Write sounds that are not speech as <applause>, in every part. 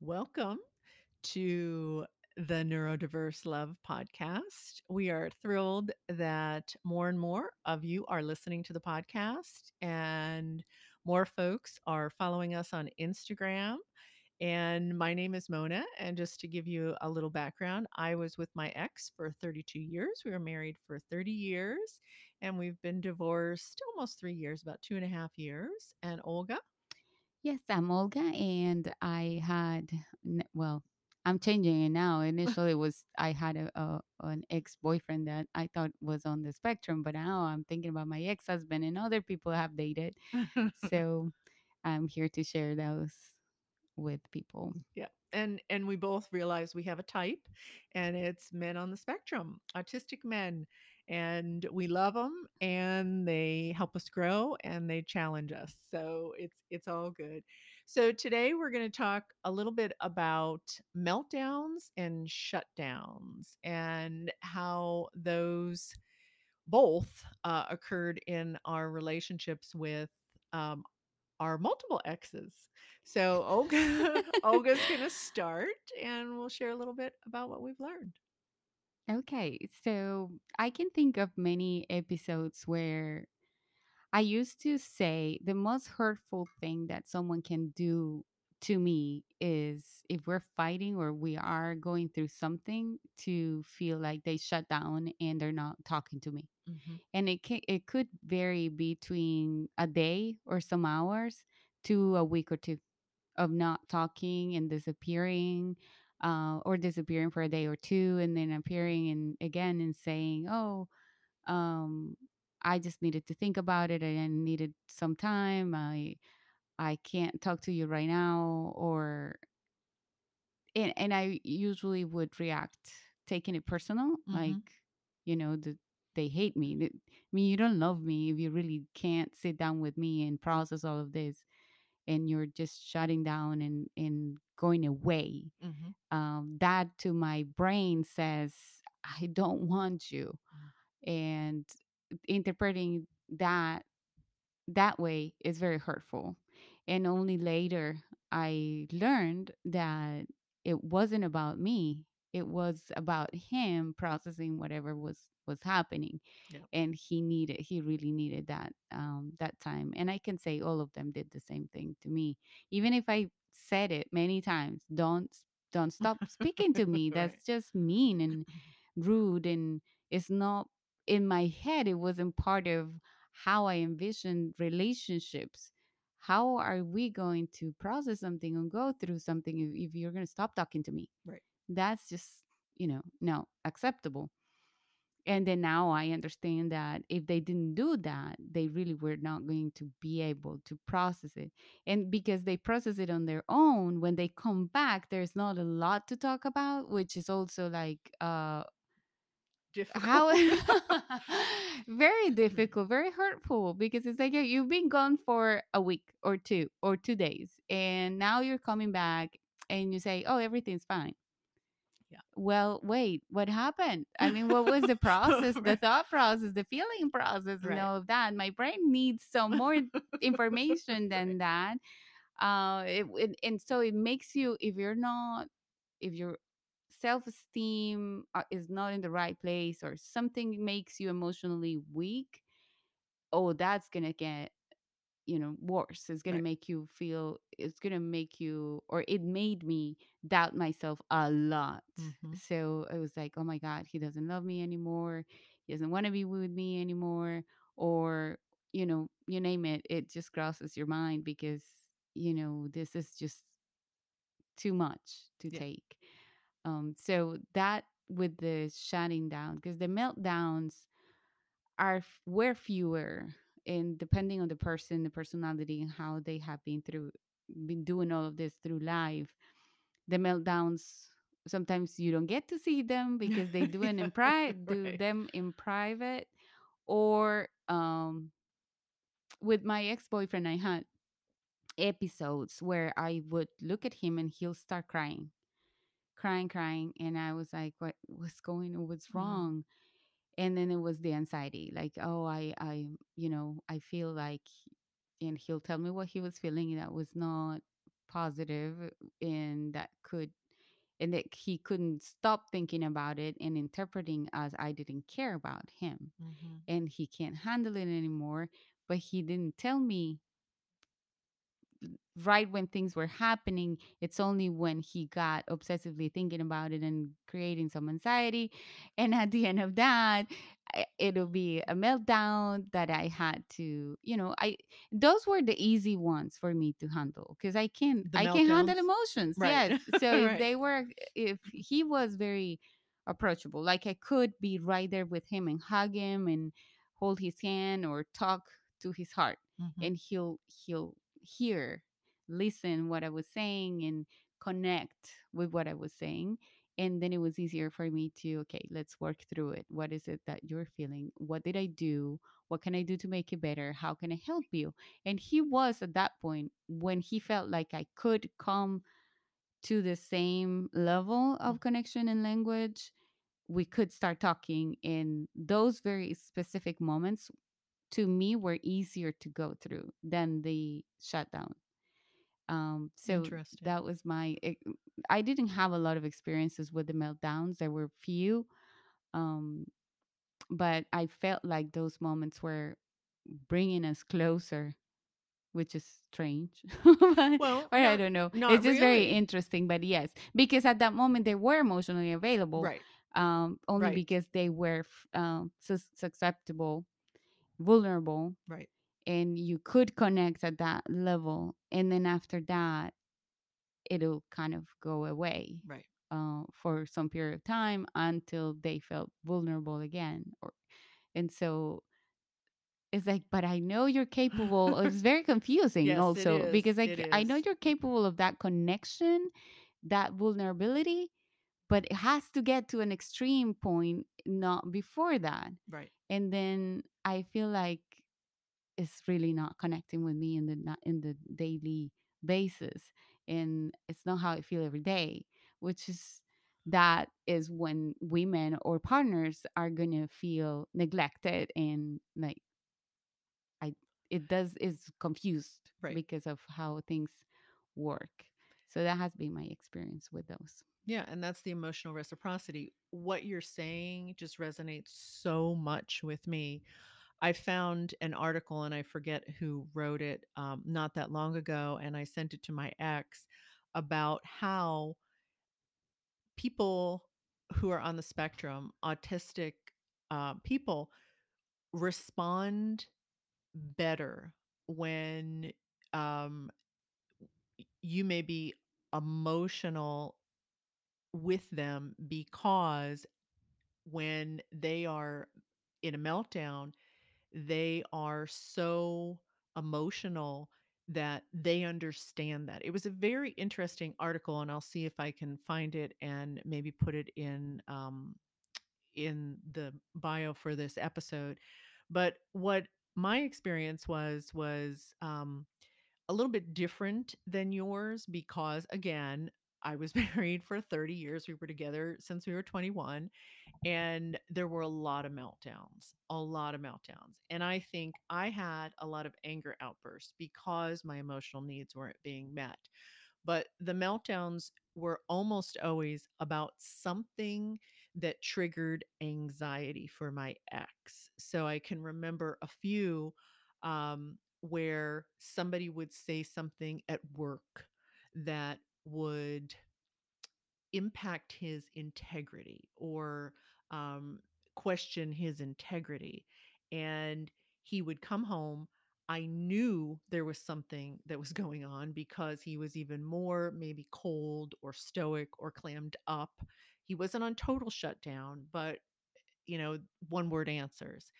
Welcome to the Neurodiverse Love podcast. We are thrilled that more and more of you are listening to the podcast and more folks are following us on Instagram. And my name is Mona. And just to give you a little background, I was with my ex for 32 years. We were married for 30 years and we've been divorced almost three years, about two and a half years. And Olga? Yes, I'm Olga, and I had n- well, I'm changing it now. <laughs> Initially, it was I had a, a an ex boyfriend that I thought was on the spectrum, but now I'm thinking about my ex husband and other people I have dated. <laughs> So I'm here to share those with people. Yeah. And and we both realize we have a type and it's men on the spectrum, autistic men. And we love them and they help us grow and they challenge us. So it's it's all good. So today we're going to talk a little bit about meltdowns and shutdowns and how those both uh, occurred in our relationships with um, our multiple exes. So Olga <laughs> Olga's gonna <laughs> start and we'll share a little bit about what we've learned. Okay, so I can think of many episodes where I used to say the most hurtful thing that someone can do to me is if we're fighting or we are going through something to feel like they shut down and they're not talking to me. Mhm. And it can, it could vary between a day or some hours to a week or two of not talking and disappearing uh, or disappearing for a day or two and then appearing and again and saying, "Oh, um i just needed to think about it and i needed some time i i can't talk to you right now or and, and i usually would react taking it personal like Mhm. you know the, they hate me i mean you don't love me if you really can't sit down with me and process all of this and you're just shutting down and and going away Mhm. um, that to my brain says i don't want you Mm. and interpreting that that way is very hurtful and only later i learned that it wasn't about me it was about him processing whatever was was happening Yeah. and he needed he really needed that um that time and i can say all of them did the same thing to me even if i said it many times don't don't stop speaking to me <laughs> right. that's just mean and rude and it's not in my head it wasn't part of how i envisioned relationships how are we going to process something and go through something if, if you're going to stop talking to me Right. That's just you know no acceptable and then now i understand that if they didn't do that they really were not going to be able to process it and because they process it on their own when they come back there's not a lot to talk about which is also like uh Difficult. how <laughs> <laughs> very difficult, very hurtful because it's like you've been gone for a week or two or two days, and now you're coming back and you say, "Oh, everything's fine." Yeah. Well, wait, what happened? I mean, what was the <laughs> process, the thought process, the feeling process, and all of that? My brain needs some more information <laughs> than right. that. Uh, it, it, and so it makes you, if you're not, if your self-esteem uh, is not in the right place or something makes you emotionally weak, oh, that's gonna get you know worse it's going to make you feel it's going to make you or it made me doubt myself a lot Mhm. so it was like oh my god he doesn't love me anymore he doesn't want to be with me anymore or you know you name it it just crosses your mind because you know this is just too much to Yeah. take um so that with the shutting down because the meltdowns are were fewer and depending on the person the personality and how they have been through been doing all of this through life the meltdowns sometimes you don't get to see them because they do <laughs> it in private do Right. them in private or um with my ex-boyfriend i had episodes where i would look at him and he'll start crying crying crying and i was like what what's going on what's Mm. wrong and then it was the anxiety like oh i i you know i feel like and he'll tell me what he was feeling that was not positive and that could and that he couldn't stop thinking about it and interpreting as I didn't care about him hmm and he can't handle it anymore. But he didn't tell me right when things were happening. It's only when he got obsessively thinking about it and creating some anxiety. And at the end of that, it'll be a meltdown that I had to, you know, I those were the easy ones for me to handle because I can The I can handle emotions. Right. Yes. <laughs> So if they were if he was very approachable, like I could be right there with him and hug him and hold his hand or talk to his heart hmm and he'll he'll hear listen what I was saying and connect with what I was saying. And then it was easier for me to, okay, let's work through it. What is it that you're feeling? What did I do? What can I do to make it better? How can I help you? And he was at that point when he felt like I could come to the same level of connection and language, we could start talking. And those very specific moments to me were easier to go through than the shutdown um, so Interesting. that was my. ex- I didn't have a lot of experiences with the meltdowns. There were few, um, but I felt like those moments were bringing us closer, which is strange, <laughs> but, Well, or I don't know. It's just very interesting, but yes, because at that moment they were emotionally available, Right. um, only Right. because they were um, sus- susceptible, vulnerable, Right. And you could connect at that level, and then after that it'll kind of go away Right. uh, for some period of time until they felt vulnerable again or and so it's like but i know you're capable it's very <laughs> confusing yes, also because like i know you're capable of that connection that vulnerability but it has to get to an extreme point not before that Right. and then i feel like is really not connecting with me in the na- in the daily basis and it's not how i feel every day which is that is when women or partners are gonna feel neglected and like i it does is confused Right. because of how things work so that has been my experience with those Yeah, and that's the emotional reciprocity. What you're saying just resonates so much with me. I found an article and I forget who wrote it um, not that long ago, and I sent it to my ex about how people who are on the spectrum, autistic uh, people, respond better when um, you may be emotional with them because when they are in a meltdown, they are so emotional that they understand that. It was a very interesting article, and I'll see if I can find it and maybe put it in um, in the bio for this episode. But what my experience was was um, a little bit different than yours because, again, I was <laughs> married for 30 years. We were together since we were 21 and there were a lot of meltdowns, a lot of meltdowns. And I think I had a lot of anger outbursts because my emotional needs weren't being met. But the meltdowns were almost always about something that triggered anxiety for my ex. So I can remember a few um, where somebody would say something at work that would impact his integrity or um, question his integrity. And he would come home. I knew there was something that was going on because he was even more maybe cold or stoic or clammed up. He wasn't on total shutdown, but you know, one word answers.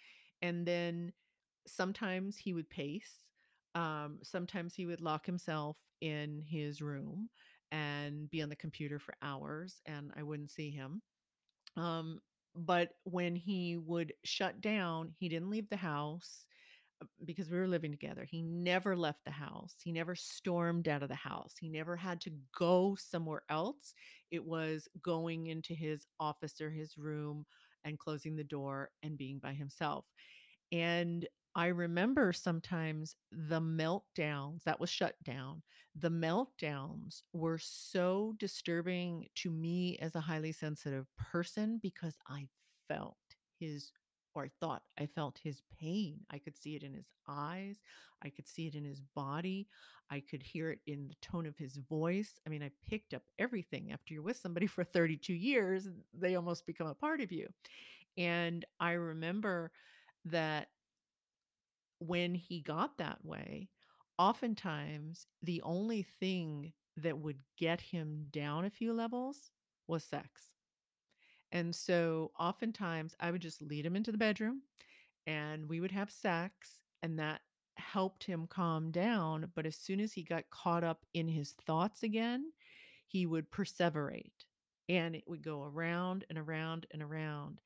And then sometimes he would pace. Um, sometimes he would lock himself in his room and be on the computer for hours, and I wouldn't see him. Um, but when he would shut down, he didn't leave the house uh, because we were living together. He never left the house. He never stormed out of the house. He never had to go somewhere else. It was going into his office or his room and closing the door and being by himself. And I remember sometimes the meltdowns that was shut down. The meltdowns were so disturbing to me as a highly sensitive person because I felt his or I thought I felt his pain. I could see it in his eyes. I could see it in his body. I could hear it in the tone of his voice. I mean, I picked up everything after you're with somebody for 32 years, they almost become a part of you. And I remember that when he got that way, oftentimes the only thing that would get him down a few levels was sex. And so oftentimes I would just lead him into the bedroom and we would have sex and that helped him calm down, but as soon as he got caught up in his thoughts again, he would perseverate and it would go around and around and around.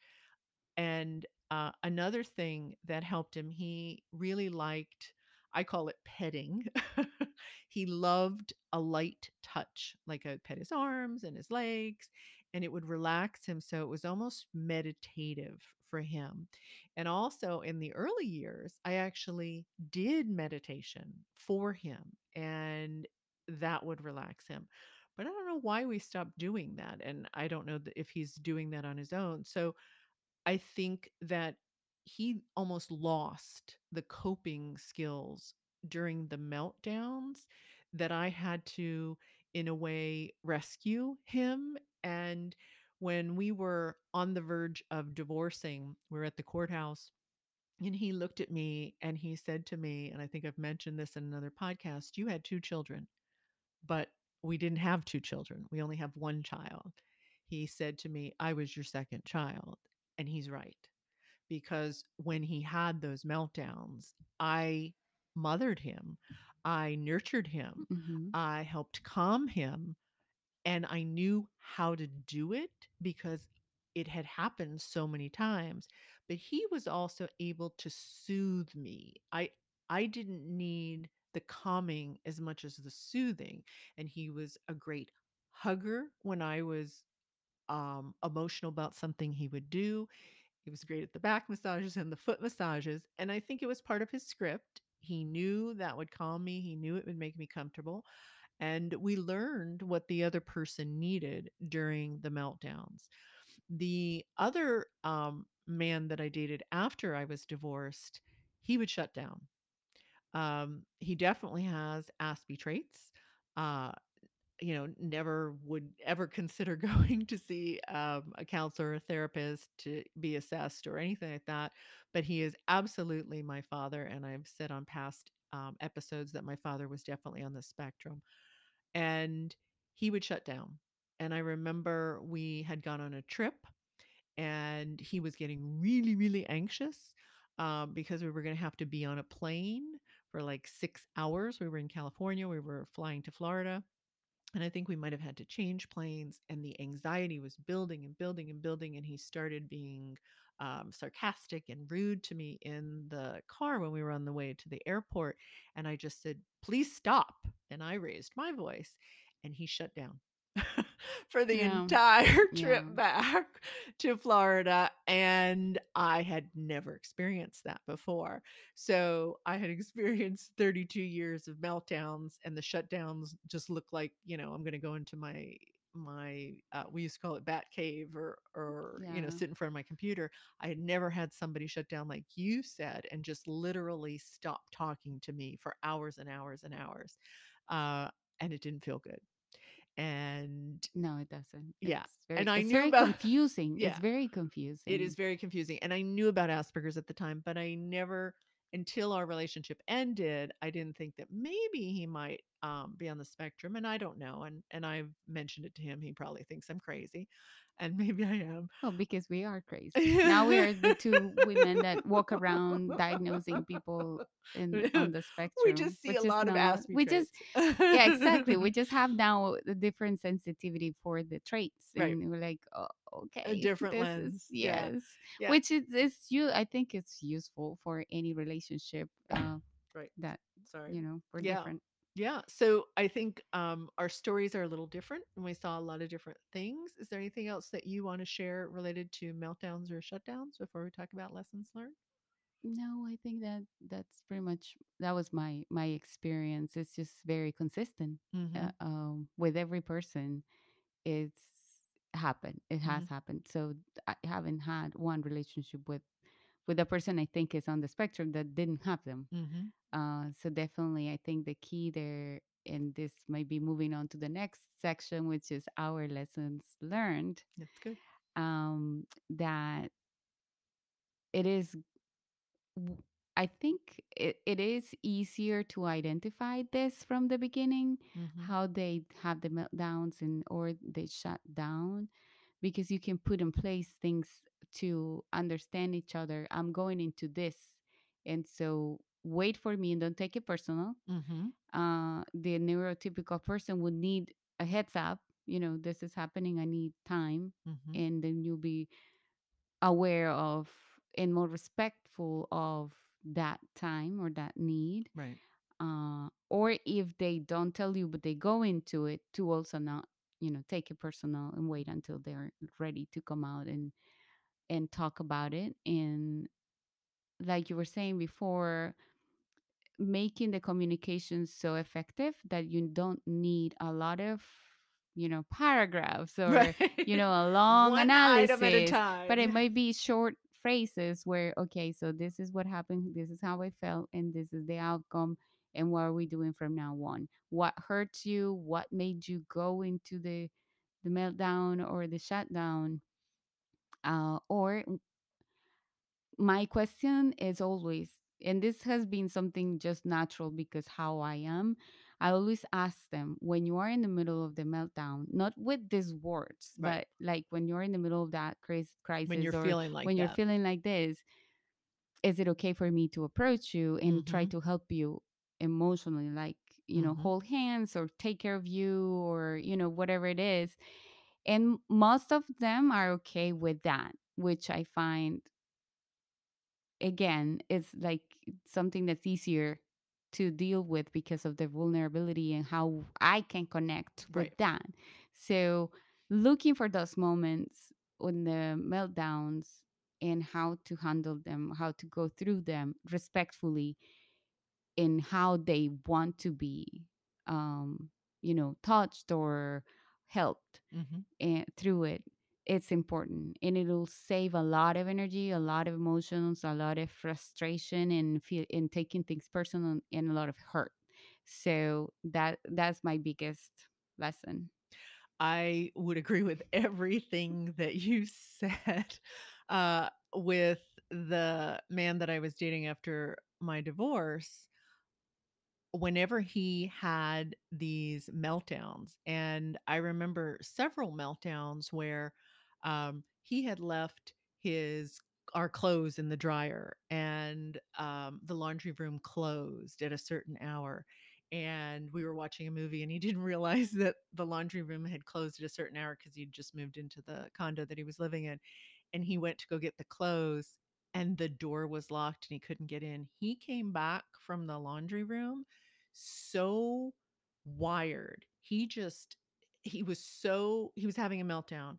And uh, another thing that helped him, he really liked, I call it petting. <laughs> he loved a light touch, like I would pet his arms and his legs, and it would relax him. So it was almost meditative for him. And also in the early years, I actually did meditation for him, and that would relax him. But I don't know why we stopped doing that. And I don't know if he's doing that on his own. So I think that he almost lost the coping skills during the meltdowns that I had to, in a way, rescue him. And when we were on the verge of divorcing, we were at the courthouse, and he looked at me and he said to me, and I think I've mentioned this in another podcast, you had two children, but we didn't have two children. We only have one child. He said to me, I was your second child. And he's right because when he had those meltdowns, I mothered him, I nurtured him, hmm I helped calm him, and I knew how to do it because it had happened so many times. But he was also able to soothe me. I I didn't need the calming as much as the soothing, and he was a great hugger when I was um, emotional about something he would do. He was great at the back massages and the foot massages. And I think it was part of his script. He knew that would calm me, he knew it would make me comfortable. And we learned what the other person needed during the meltdowns. The other um, man that I dated after I was divorced, he would shut down. Um, he definitely has Aspie traits. Uh, you know, never would ever <laughs> consider going to see um, a counselor or a therapist to be assessed or anything like that. But he is absolutely my father. And I've said on past um, episodes that my father was definitely on the spectrum. And he would shut down. And I remember we had gone on a trip and he was getting really, really anxious um, because we were going to have to be on a plane for like six hours. We were in California, we were flying to Florida and I think we might have had to change planes, and the anxiety was building and building and building. And he started being um, sarcastic and rude to me in the car when we were on the way to the airport. And I just said, Please stop. And I raised my voice, and he shut down. <laughs> for the Yeah. entire <laughs> Yeah. trip back to Florida. And I had never experienced that before. So I had <laughs> experienced 32 years of meltdowns and the shutdowns just looked like, you know, I'm going to go into my my uh, we used to call it bat cave or or you know sit in front of my computer i had never had somebody shut down like you said and just literally stop talking to me for hours and hours and hours uh, and it didn't feel good and No, it doesn't. yeah It's very and i it's knew very about confusing. yeah It's very confusing. it is very confusing. And I knew about Asperger's at the time, but I never, until our relationship ended, I didn't think that maybe he might um, be on the spectrum. And I don't know. And and I've mentioned it to him. He probably thinks I'm crazy, and maybe I am. Well, because we are <laughs> crazy. Now we are the two women that walk around diagnosing people in <laughs> on the spectrum. we just see a lot of not. Aspie We just yeah, <laughs> exactly. We just have now a different sensitivity for the traits, right. and we're like, oh, A okay, different this is lens. Yeah. yes, Yeah. which is is you. I think it's useful for any relationship uh, Right. that Sorry. you know we're Yeah. different. Yeah. So I think um, our stories are a little different and we saw a lot of different things. Is there anything else that you want to share related to meltdowns or shutdowns before we talk about lessons learned? No, I think that that's pretty much that was my my experience. It's just very consistent uh, Mhm. um, with every person. It's happened. It has Mhm. happened. So I haven't had one relationship with with a person I think is on the spectrum that didn't have them. Mhm. Uh, so definitely, I think the key there, and this might be moving on to the next section, which is our lessons learned. That's good. Um, that it is, I think it, it is easier to identify this from the beginning, Mhm. how they have the meltdowns and or they shut down, because you can put in place things to understand each other. I'm going into this, and so wait for me and don't take it personal. Mhm. Uh, the neurotypical person would need a heads up. You know, this is happening. I need time, Mhm. and then you'll be aware of and more respectful of that time or that need Right. uh, or if they don't tell you but they go into it to also not you know take it personal and wait until they're ready to come out and and talk about it and like you were saying before making the communication so effective that you don't need a lot of you know paragraphs <laughs> or you know a long One item at a analysis but it might be short phrases where okay so this is what happened this is how i felt and this is the outcome and what are we doing from now on? What hurts you? What made you go into the the meltdown or the shutdown uh, or my question is always, and this has been something just natural because how I am, I always ask them when you are in the middle of the meltdown, not with these words, Right. but like when you're in the middle of that crisis, When you're crisis or feeling like when you're feeling like this, is it okay for me to approach you and try Mhm. to help you emotionally? Like, you know, Mhm. hold hands or take care of you or, you know, whatever it is. And most of them are okay with that, which I find again it's like something that's easier to deal with because of the vulnerability and how I can connect with Right. that. So, looking for those moments on the meltdowns and how to handle them, how to go through them respectfully in how they want to be, um, you know, touched or helped Mhm. and through it it's important and it'll save a lot of energy a lot of emotions a lot of frustration and feel and taking things personal and a lot of hurt so that that's my biggest lesson I would agree with everything that you <laughs> said. Uh, with the man that I was dating after my divorce, whenever he had these meltdowns, and I remember several meltdowns where um, he had left his our clothes in the dryer and um, the laundry room closed at a certain hour and we were watching a movie and he <laughs> didn't realize that the laundry room had closed at a certain hour because he'd just moved into the condo that he was living in and he went to go get the clothes and the door was locked and he couldn't get in. He came back from the laundry room so wired. He just he was so he was having a meltdown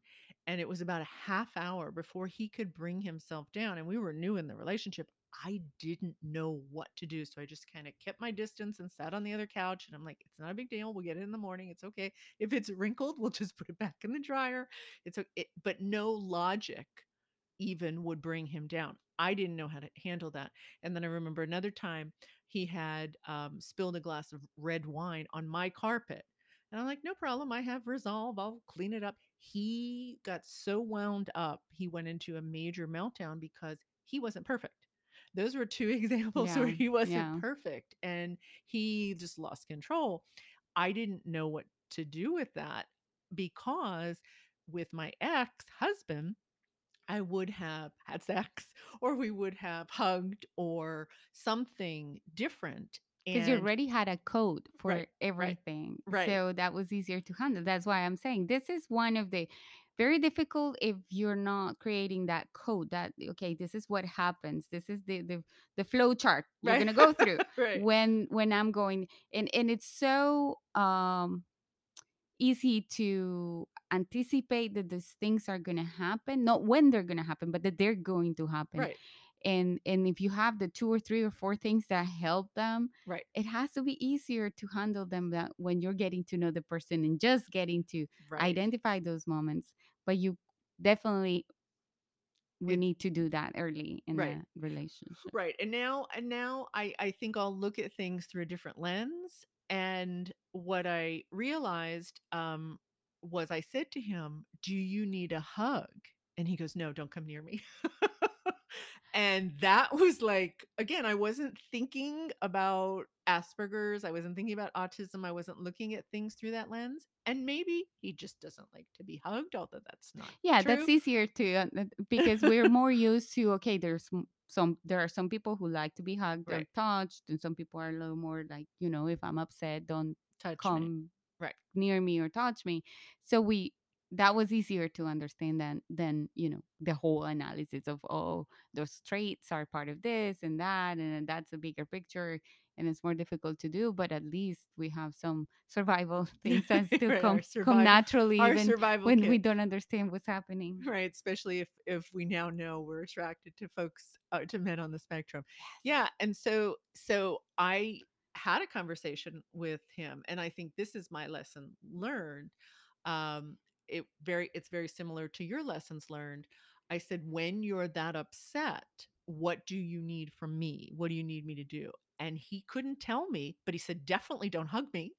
and it was about a half hour before he could bring himself down and we were new in the relationship. I didn't know what to do. So I just kind of kept my distance and sat on the other couch and I'm like, it's not a big deal. We'll get it in the morning. It's okay. If it's wrinkled, we'll just put it back in the dryer. It's okay. But no logic even would bring him down. I didn't know how to handle that. And then I remember another time he had um, spilled a glass of red wine on my carpet. And I'm like, no problem. I have resolve. I'll clean it up. He got so wound up, he went into a major meltdown because he wasn't perfect. Those were two <laughs> examples where he wasn't yeah perfect and he just lost control. I didn't know what to do with that because with my ex husband, I would have had sex <laughs> or we would have hugged or something different. because you already had a code for right, everything right, so that was easier to handle. That's why i'm saying this is one of the very difficult if you're not creating that code that okay this is what happens. This is the the, the flow chart you're right, gonna go through <laughs> right, when when i'm going and and it's so um easy to anticipate that these things are gonna happen not when they're gonna happen but that they're going to happen right. and and if you have the two or three or four things that help them Right. it has to be easier to handle them that when you're getting to know the person and just getting to Right. identify those moments but you definitely we need to do that early in right. the relationship Right. And now and now I I think I'll look at things through a different lens. And what I realized um was I said to him, "Do you need a hug?" And he goes, "No, don't come near me." <laughs> and that was like again, I wasn't thinking about Asperger's, I wasn't thinking about autism, I wasn't looking at things through that lens. And maybe he just doesn't like to be hugged, although that's not Yeah, that's easier to uh, because we're more used to okay. There's some there are some people who like to be hugged or right. touched, and some people are a little more like you know if I'm upset, don't Touch me. Right. near me or touch me. So we that was easier to understand than than you know the whole analysis of oh those traits are part of this and that and that's a bigger picture and it's more difficult to do but at least we have some survival <laughs> things <laughs> that still right. come come naturally even when we don't understand what's happening Right, especially if if we now know we're attracted to folks uh, to men on the spectrum. Yeah, and so so I had a conversation with him and I think this is my lesson learned. Um it very it's very similar to your lessons learned. I said when you're that upset, what do you need from me? What do you need me to do? And he couldn't tell me, but he said definitely don't hug me.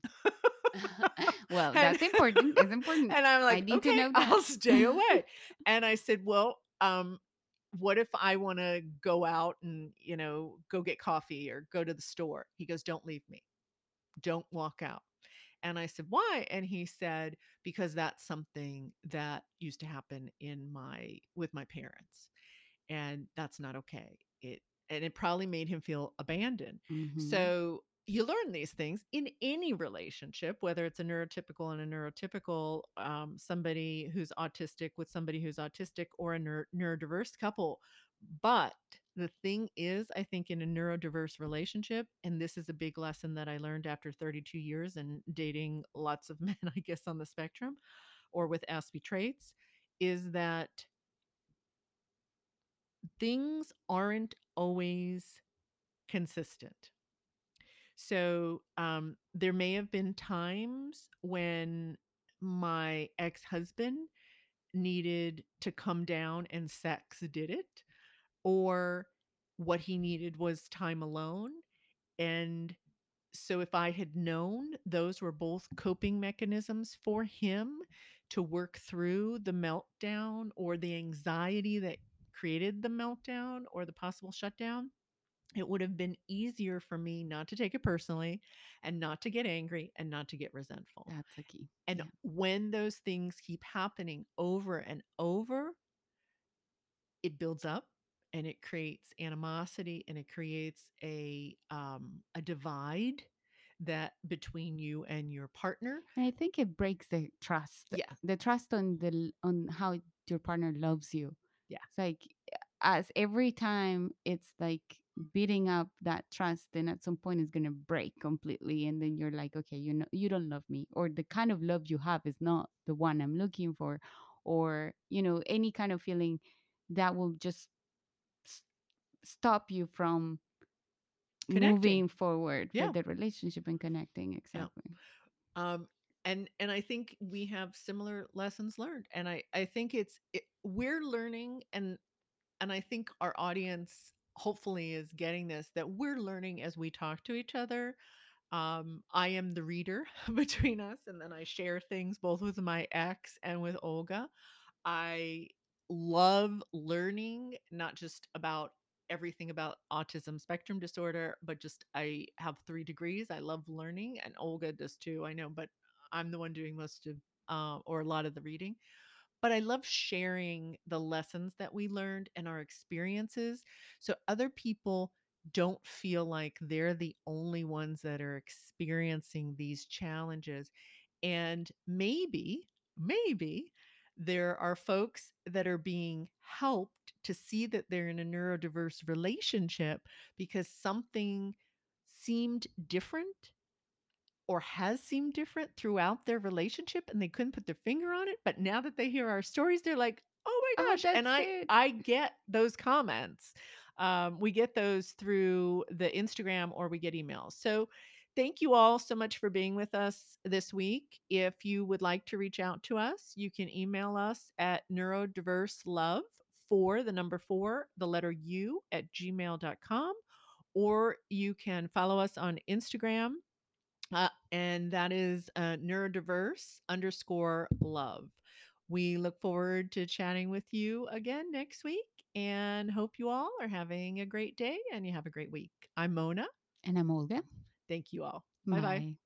<laughs> well and that's important it's important and I'm i like, need to "Okay, know that I'll stay away." <laughs> And I said, "Well, um, what if I wanna go out and, you know, go get coffee or go to the store?" He goes, "Don't leave me. Don't walk out." And I said, "Why?" And he said, "Because that's something that used to happen in my with my parents, and that's not okay." It and it probably made him feel abandoned. hmm So you learn these things in any relationship, whether it's a neurotypical and a neurotypical, um, somebody who's autistic with somebody who's autistic, or a neuro- neurodiverse couple. But the thing is, I think in a neurodiverse relationship, and this is a big lesson that I learned after 32 years and dating lots of <laughs> men, I guess, on the spectrum or with Aspie traits, is that things aren't always consistent. So, um, there may have been times when my ex-husband needed to come down and sex did it, or what he needed was time alone. And so, if I had known those were both coping mechanisms for him to work through the meltdown or the anxiety that created the meltdown or the possible shutdown, it would have been easier for me not to take it personally and not to get angry and not to get resentful. that's a key And yeah when those things keep happening over and over, it builds up and it creates animosity and it creates a um a divide that between you and your partner. And I think it breaks the trust, Yeah. the trust on the on how your partner loves you. Yeah. It's like as every time it's like beating up that trust, then at some point it's gonna break completely, and then you're like, okay, you know, you don't love me, or the kind of love you have is not the one I'm looking for, or you know, any kind of feeling that will just s- stop you from Connecting. moving forward Yeah. with the relationship and connecting. Yeah. Exactly. um and and i think we have similar lessons learned and i i think it's it, we're learning and and i think our audience hopefully is getting this that we're learning as we talk to each other um i am the reader <laughs> between us and then i share things both with my ex and with olga I love learning not just about everything about autism spectrum disorder, but just I have 3 degrees. I love learning and Olga does too, I know, but I'm the one doing most of uh, or a lot of the reading. But I love sharing the lessons that we learned and our experiences so other people don't feel like they're the only ones that are experiencing these challenges. And maybe, maybe there are folks that are being helped to see that they're in a neurodiverse relationship because something seemed different or has seemed different throughout their relationship and they couldn't put their finger on it but now that they hear our stories they're like oh my Oh, gosh and i it. i get those comments um, we get those through the Instagram or we get emails. So thank you all so much for being with us this week. If you would like to reach out to us, you can email us at neurodiverselove for the number four, the letter U at gmail.com, or you can follow us on Instagram uh, and that is uh, neurodiverse underscore love. We look forward to chatting with you again next week and hope you all are having a great day and you have a great week. I'm Mona. And I'm Olga. Thank you all. Bye bye. Bye.